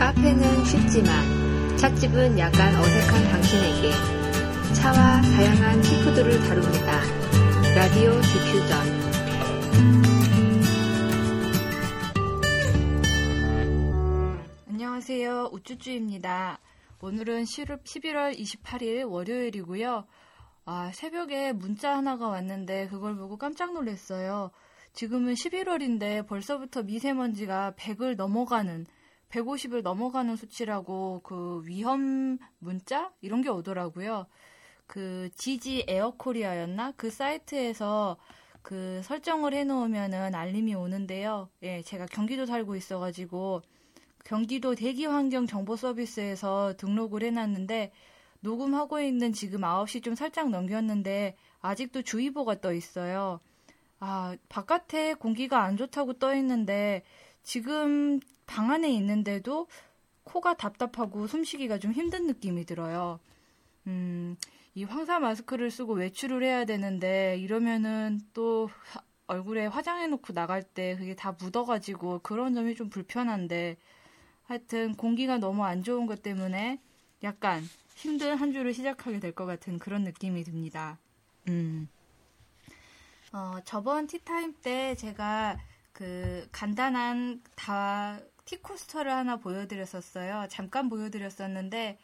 카페는 쉽지만 찻집은 약간 어색한 당신에게 차와 다양한 티푸드를 다룹니다. 라디오 디퓨전 안녕하세요. 우쭈쭈입니다. 오늘은 11월 28일 월요일이고요. 아, 새벽에 문자 하나가 왔는데 그걸 보고 깜짝 놀랐어요. 지금은 11월인데 벌써부터 미세먼지가 100을 넘어가는 150을 넘어가는 수치라고 그 위험 문자 이런 게 오더라고요. 그 지지 에어코리아였나 그 사이트에서 그 설정을 해놓으면은 알림이 오는데요. 예, 제가 경기도 살고 있어가지고 경기도 대기 환경 정보 서비스에서 등록을 해놨는데 녹음하고 있는 지금 9시 좀 살짝 넘겼는데 아직도 주의보가 떠 있어요. 아, 바깥에 공기가 안 좋다고 떠 있는데 지금 방 안에 있는데도 코가 답답하고 숨쉬기가 좀 힘든 느낌이 들어요. 음, 이 황사 마스크를 쓰고 외출을 해야 되는데 이러면은 또 얼굴에 화장해놓고 나갈 때 그게 다 묻어가지고 그런 점이 좀 불편한데 하여튼 공기가 너무 안 좋은 것 때문에 약간 힘든 한 주를 시작하게 될 것 같은 그런 느낌이 듭니다. 음. 어, 저번 티타임 때 제가 그 간단한 다 티코스터를 하나 보여드렸었어요. 잠깐 보여드렸었는데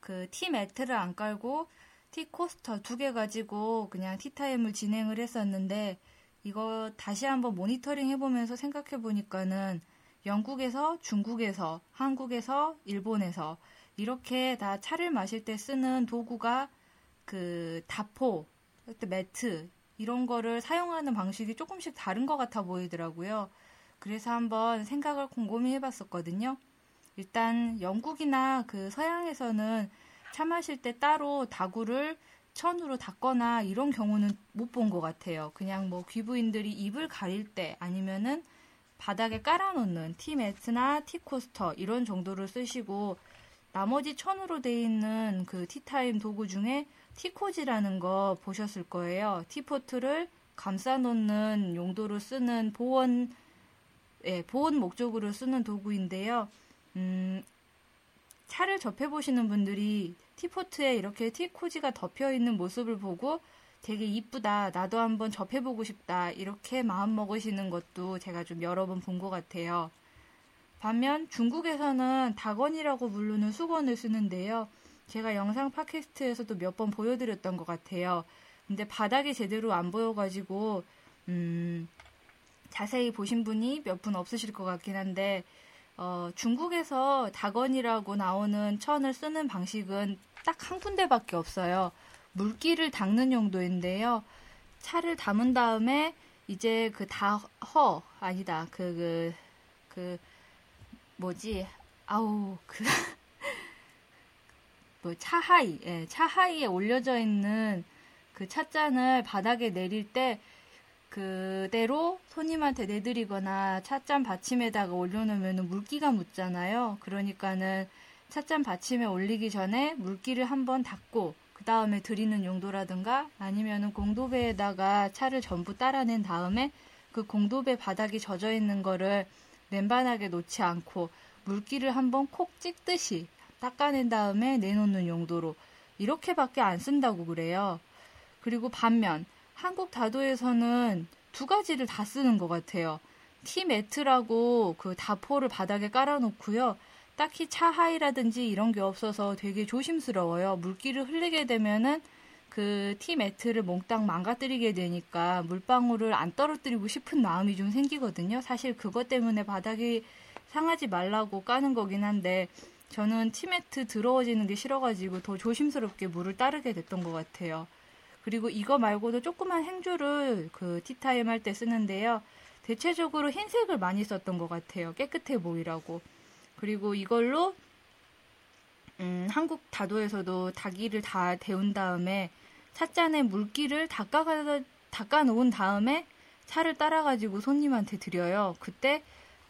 그 티 매트를 안 깔고 티코스터 두 개 가지고 그냥 티타임을 진행을 했었는데 이거 다시 한번 모니터링 해보면서 생각해 보니까는 영국에서, 중국에서, 한국에서, 일본에서 이렇게 다 차를 마실 때 쓰는 도구가 그 다포, 매트 이런 거를 사용하는 방식이 조금씩 다른 것 같아 보이더라고요. 그래서 한번 생각을 곰곰이 해봤었거든요. 일단 영국이나 그 서양에서는 차 마실 때 따로 다구를 천으로 닦거나 이런 경우는 못 본 것 같아요. 그냥 뭐 귀부인들이 입을 가릴 때 아니면은 바닥에 깔아놓는 티매트나 티코스터 이런 정도를 쓰시고 나머지 천으로 돼 있는 그 티타임 도구 중에 티코지라는 거 보셨을 거예요. 티포트를 감싸놓는 용도로 쓰는 보온, 예, 보온 목적으로 쓰는 도구인데요. 음, 차를 접해보시는 분들이 티포트에 이렇게 티코지가 덮여 있는 모습을 보고 되게 이쁘다. 나도 한번 접해보고 싶다. 이렇게 마음 먹으시는 것도 제가 좀 여러 번 본 것 같아요. 반면 중국에서는 다건이라고 부르는 수건을 쓰는데요. 제가 영상 팟캐스트에서도 몇 번 보여드렸던 것 같아요. 근데 바닥이 제대로 안 보여가지고, 음, 자세히 보신 분이 몇 분 없으실 것 같긴 한데, 어, 중국에서 다건이라고 나오는 천을 쓰는 방식은 딱 한 군데밖에 없어요. 물기를 닦는 용도인데요. 차를 담은 다음에 이제 그 다허 아니다 그그 그, 그 뭐지 아우 그 뭐 차하이 예, 차하이에 올려져 있는 그 찻잔을 바닥에 내릴 때 그대로 손님한테 내드리거나 찻잔 받침에다가 올려놓으면 물기가 묻잖아요. 그러니까는 찻잔 받침에 올리기 전에 물기를 한번 닦고 그 다음에 드리는 용도라든가 아니면은 공도배에다가 차를 전부 따라낸 다음에 그 공도배 바닥이 젖어 있는 거를 맨바닥에 놓지 않고 물기를 한번 콕 찍듯이 닦아낸 다음에 내놓는 용도로 이렇게밖에 안 쓴다고 그래요. 그리고 반면 한국 다도에서는 두 가지를 다 쓰는 것 같아요. 티 매트라고 그 다포를 바닥에 깔아놓고요. 딱히 차하이라든지 이런 게 없어서 되게 조심스러워요. 물기를 흘리게 되면은 그 티 매트를 몽땅 망가뜨리게 되니까 물방울을 안 떨어뜨리고 싶은 마음이 좀 생기거든요. 사실 그것 때문에 바닥이 상하지 말라고 까는 거긴 한데 저는 티 매트 더러워지는 게 싫어가지고 더 조심스럽게 물을 따르게 됐던 것 같아요. 그리고 이거 말고도 조그만 행주를 그 티타임 할 때 쓰는데요. 대체적으로 흰색을 많이 썼던 것 같아요. 깨끗해 보이라고. 그리고 이걸로 음, 한국 다도에서도 닭이를 다 데운 다음에 찻잔에 물기를 닦아 닦아 놓은 다음에 차를 따라가지고 손님한테 드려요. 그때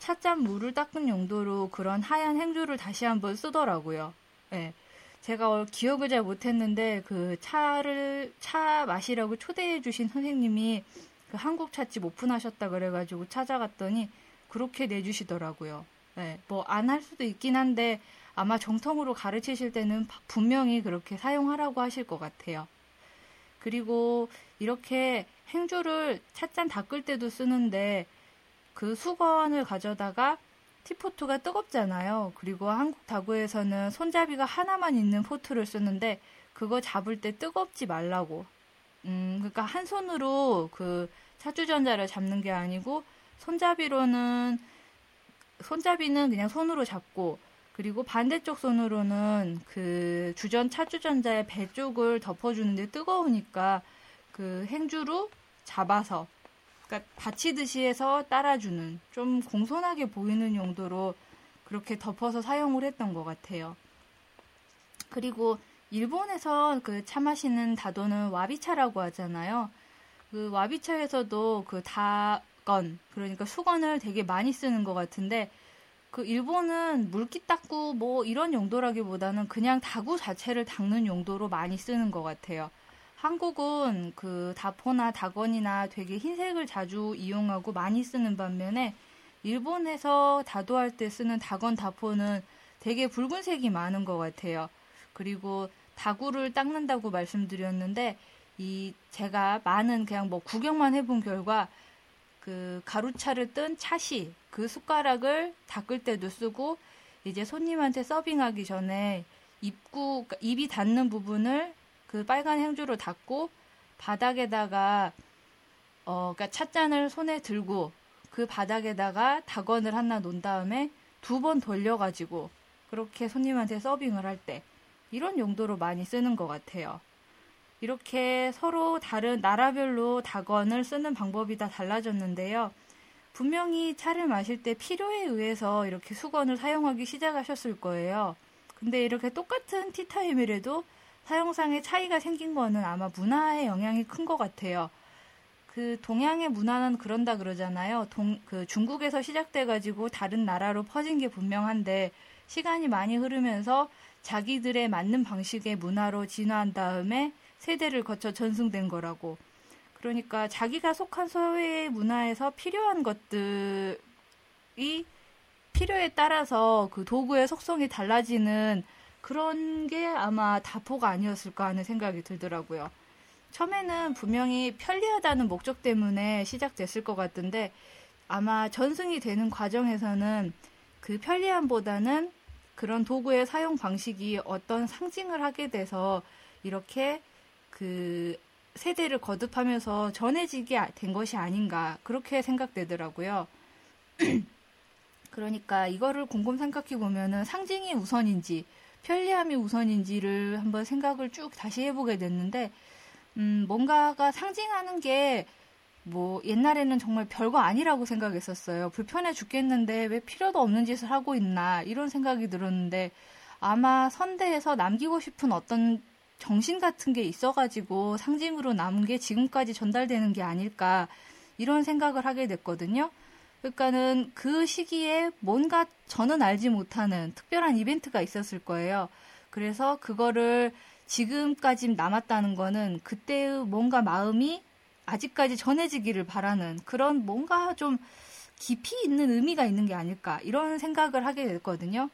찻잔 물을 닦은 용도로 그런 하얀 행주를 다시 한번 쓰더라고요. 네. 제가 기억을 잘 못했는데 그 차를 차 마시라고 초대해 주신 선생님이 그 한국 찻집 오픈하셨다 그래가지고 찾아갔더니 그렇게 내주시더라고요. 네, 뭐안 할 수도 있긴 한데 아마 정통으로 가르치실 때는 분명히 그렇게 사용하라고 하실 것 같아요. 그리고 이렇게 행주를 찻잔 닦을 때도 쓰는데 그 수건을 가져다가 티포트가 뜨겁잖아요. 그리고 한국 다구에서는 손잡이가 하나만 있는 포트를 쓰는데 그거 잡을 때 뜨겁지 말라고. 음, 그러니까 한 손으로 그 차주전자를 잡는 게 아니고 손잡이로는 손잡이는 그냥 손으로 잡고 그리고 반대쪽 손으로는 그 주전 차주전자의 배 쪽을 덮어주는데 뜨거우니까 그 행주로 잡아서 그러니까 받치듯이 해서 따라주는 좀 공손하게 보이는 용도로 그렇게 덮어서 사용을 했던 것 같아요. 그리고 일본에서 그 차 마시는 다도는 와비차라고 하잖아요. 그 와비차에서도 그 다건 그러니까 수건을 되게 많이 쓰는 것 같은데 그 일본은 물기 닦고 뭐 이런 용도라기보다는 그냥 다구 자체를 닦는 용도로 많이 쓰는 것 같아요. 한국은 그 다포나 다건이나 되게 흰색을 자주 이용하고 많이 쓰는 반면에 일본에서 다도할 때 쓰는 다건 다포는 되게 붉은색이 많은 것 같아요. 그리고 다구를 닦는다고 말씀드렸는데 이 제가 많은 그냥 뭐 구경만 해본 결과 그 가루차를 뜬 차시 그 숟가락을 닦을 때도 쓰고 이제 손님한테 서빙하기 전에 입구 그러니까 입이 닿는 부분을 그 빨간 행주로 닦고 바닥에다가 어 그러니까 찻잔을 손에 들고 그 바닥에다가 다건을 하나 놓은 다음에 두 번 돌려가지고 그렇게 손님한테 서빙을 할 때 이런 용도로 많이 쓰는 것 같아요. 이렇게 서로 다른 나라별로 다건을 쓰는 방법이 다 달라졌는데요. 분명히 차를 마실 때 필요에 의해서 이렇게 수건을 사용하기 시작하셨을 거예요. 근데 이렇게 똑같은 티타임이라도 사용상의 차이가 생긴 거는 아마 문화의 영향이 큰 것 같아요. 그 동양의 문화는 그런다 그러잖아요. 동, 그 중국에서 시작돼가지고 다른 나라로 퍼진 게 분명한데 시간이 많이 흐르면서 자기들의 맞는 방식의 문화로 진화한 다음에 세대를 거쳐 전승된 거라고. 그러니까 자기가 속한 사회의 문화에서 필요한 것들이 필요에 따라서 그 도구의 속성이 달라지는 그런 게 아마 다포가 아니었을까 하는 생각이 들더라고요. 처음에는 분명히 편리하다는 목적 때문에 시작됐을 것 같은데 아마 전승이 되는 과정에서는 그 편리함보다는 그런 도구의 사용 방식이 어떤 상징을 하게 돼서 이렇게 그 세대를 거듭하면서 전해지게 된 것이 아닌가 그렇게 생각되더라고요. 그러니까 이거를 곰곰 생각해 보면은 상징이 우선인지 편리함이 우선인지를 한번 생각을 쭉 다시 해보게 됐는데, 음, 뭔가가 상징하는 게, 뭐, 옛날에는 정말 별거 아니라고 생각했었어요. 불편해 죽겠는데 왜 필요도 없는 짓을 하고 있나, 이런 생각이 들었는데, 아마 선대에서 남기고 싶은 어떤 정신 같은 게 있어가지고 상징으로 남은 게 지금까지 전달되는 게 아닐까, 이런 생각을 하게 됐거든요. 그러니까는 그 시기에 뭔가 저는 알지 못하는 특별한 이벤트가 있었을 거예요. 그래서 그거를 지금까지 남았다는 거는 그때의 뭔가 마음이 아직까지 전해지기를 바라는 그런 뭔가 좀 깊이 있는 의미가 있는 게 아닐까 이런 생각을 하게 됐거든요.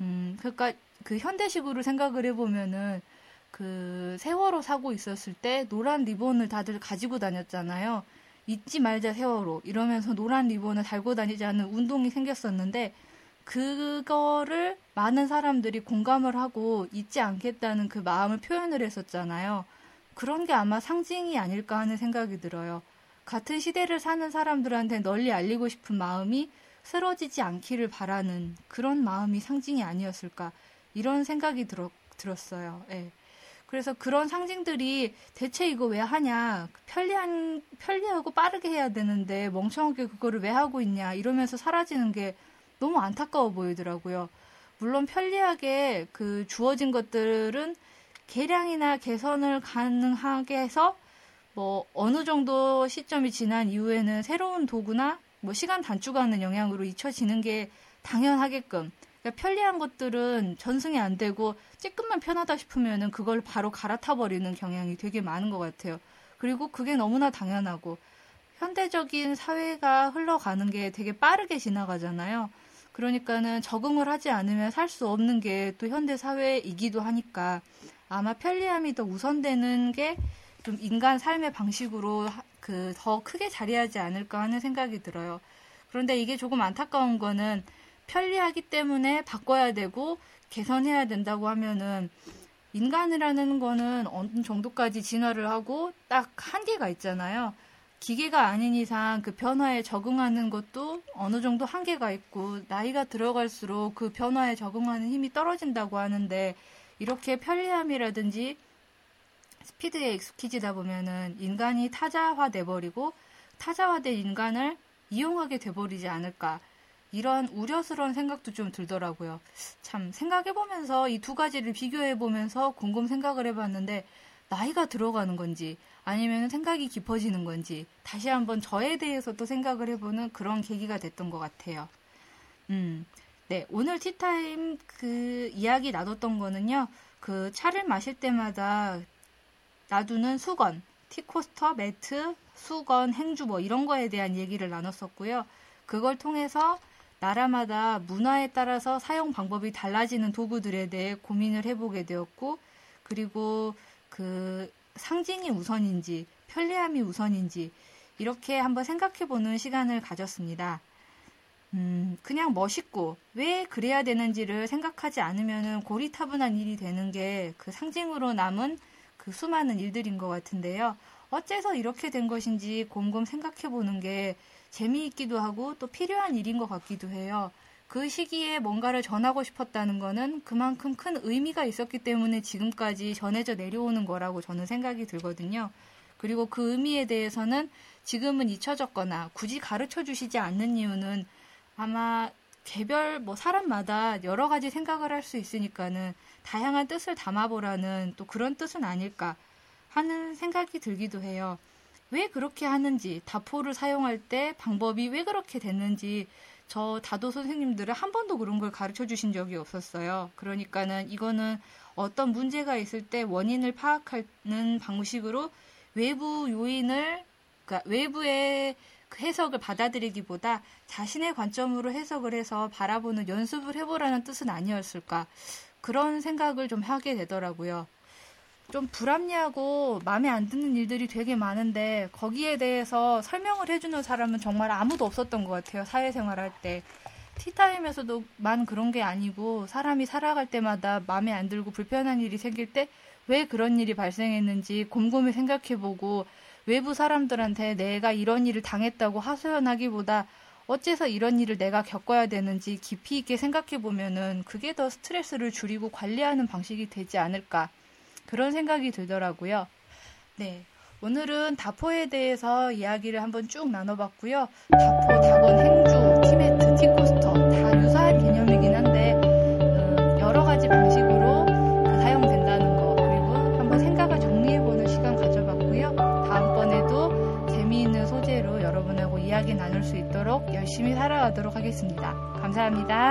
음, 그러니까 그 현대식으로 생각을 해보면은 그 세월호 사고 있었을 때 노란 리본을 다들 가지고 다녔잖아요. 잊지 말자 세월호 이러면서 노란 리본을 달고 다니자는 운동이 생겼었는데 그거를 많은 사람들이 공감을 하고 잊지 않겠다는 그 마음을 표현을 했었잖아요. 그런 게 아마 상징이 아닐까 하는 생각이 들어요. 같은 시대를 사는 사람들한테 널리 알리고 싶은 마음이 쓰러지지 않기를 바라는 그런 마음이 상징이 아니었을까 이런 생각이 들었, 들었어요. 예. 그래서 그런 상징들이 대체 이거 왜 하냐 편리한 편리하고 빠르게 해야 되는데 멍청하게 그거를 왜 하고 있냐 이러면서 사라지는 게 너무 안타까워 보이더라고요. 물론 편리하게 그 주어진 것들은 개량이나 개선을 가능하게 해서 뭐 어느 정도 시점이 지난 이후에는 새로운 도구나 뭐 시간 단축하는 영향으로 잊혀지는 게 당연하게끔 그러니까 편리한 것들은 전승이 안 되고 쬐끔만 편하다 싶으면은 그걸 바로 갈아타 버리는 경향이 되게 많은 것 같아요. 그리고 그게 너무나 당연하고 현대적인 사회가 흘러가는 게 되게 빠르게 지나가잖아요. 그러니까는 적응을 하지 않으면 살 수 없는 게 또 현대 사회이기도 하니까 아마 편리함이 더 우선되는 게 좀 인간 삶의 방식으로 그 더 크게 자리하지 않을까 하는 생각이 들어요. 그런데 이게 조금 안타까운 거는 편리하기 때문에 바꿔야 되고 개선해야 된다고 하면은 인간이라는 거는 어느 정도까지 진화를 하고 딱 한계가 있잖아요. 기계가 아닌 이상 그 변화에 적응하는 것도 어느 정도 한계가 있고 나이가 들어갈수록 그 변화에 적응하는 힘이 떨어진다고 하는데 이렇게 편리함이라든지 스피드에 익숙해지다 보면은 인간이 타자화 돼 버리고 타자화된 인간을 이용하게 돼 버리지 않을까 이런 우려스러운 생각도 좀 들더라고요. 참 생각해보면서 이 두 가지를 비교해보면서 곰곰 생각을 해봤는데 나이가 들어가는 건지 아니면 생각이 깊어지는 건지 다시 한번 저에 대해서도 생각을 해보는 그런 계기가 됐던 것 같아요. 음, 네 오늘 티타임 그 이야기 나눴던 거는요. 그 차를 마실 때마다 놔두는 수건, 티코스터, 매트, 수건, 행주 뭐 이런 거에 대한 얘기를 나눴었고요. 그걸 통해서 나라마다 문화에 따라서 사용 방법이 달라지는 도구들에 대해 고민을 해보게 되었고, 그리고 그 상징이 우선인지, 편리함이 우선인지, 이렇게 한번 생각해보는 시간을 가졌습니다. 음, 그냥 멋있고, 왜 그래야 되는지를 생각하지 않으면 고리타분한 일이 되는 게 그 상징으로 남은 그 수많은 일들인 것 같은데요. 어째서 이렇게 된 것인지 곰곰 생각해보는 게 재미있기도 하고 또 필요한 일인 것 같기도 해요. 그 시기에 뭔가를 전하고 싶었다는 거는 그만큼 큰 의미가 있었기 때문에 지금까지 전해져 내려오는 거라고 저는 생각이 들거든요. 그리고 그 의미에 대해서는 지금은 잊혀졌거나 굳이 가르쳐 주시지 않는 이유는 아마 개별 뭐 사람마다 여러 가지 생각을 할 수 있으니까는 다양한 뜻을 담아보라는 또 그런 뜻은 아닐까 하는 생각이 들기도 해요. 왜 그렇게 하는지, 다포를 사용할 때 방법이 왜 그렇게 됐는지 저 다도 선생님들은 한 번도 그런 걸 가르쳐 주신 적이 없었어요. 그러니까는 이거는 어떤 문제가 있을 때 원인을 파악하는 방식으로 외부 요인을, 그러니까 외부의 그 해석을 받아들이기보다 자신의 관점으로 해석을 해서 바라보는 연습을 해보라는 뜻은 아니었을까. 그런 생각을 좀 하게 되더라고요. 좀 불합리하고 마음에 안 드는 일들이 되게 많은데 거기에 대해서 설명을 해주는 사람은 정말 아무도 없었던 것 같아요. 사회생활 할 때. 티타임에서도만 그런 게 아니고 사람이 살아갈 때마다 마음에 안 들고 불편한 일이 생길 때 왜 그런 일이 발생했는지 곰곰이 생각해보고 외부 사람들한테 내가 이런 일을 당했다고 하소연하기보다 어째서 이런 일을 내가 겪어야 되는지 깊이 있게 생각해 보면은 그게 더 스트레스를 줄이고 관리하는 방식이 되지 않을까 그런 생각이 들더라고요. 네. 오늘은 다포에 대해서 이야기를 한번 쭉 나눠봤고요. 다포, 다건, 행주, 티메트, 티코스터 다 유사한 개념이긴 한데 어, 여러 가지 방식으로 사용된다는 거 그리고 한번 생각을 정리해보는 시간 가져봤고요. 다음번에도 재미있는 소재로 여러분하고 이야기 나눌 수 있도록 열심히 살아가도록 하겠습니다. 감사합니다.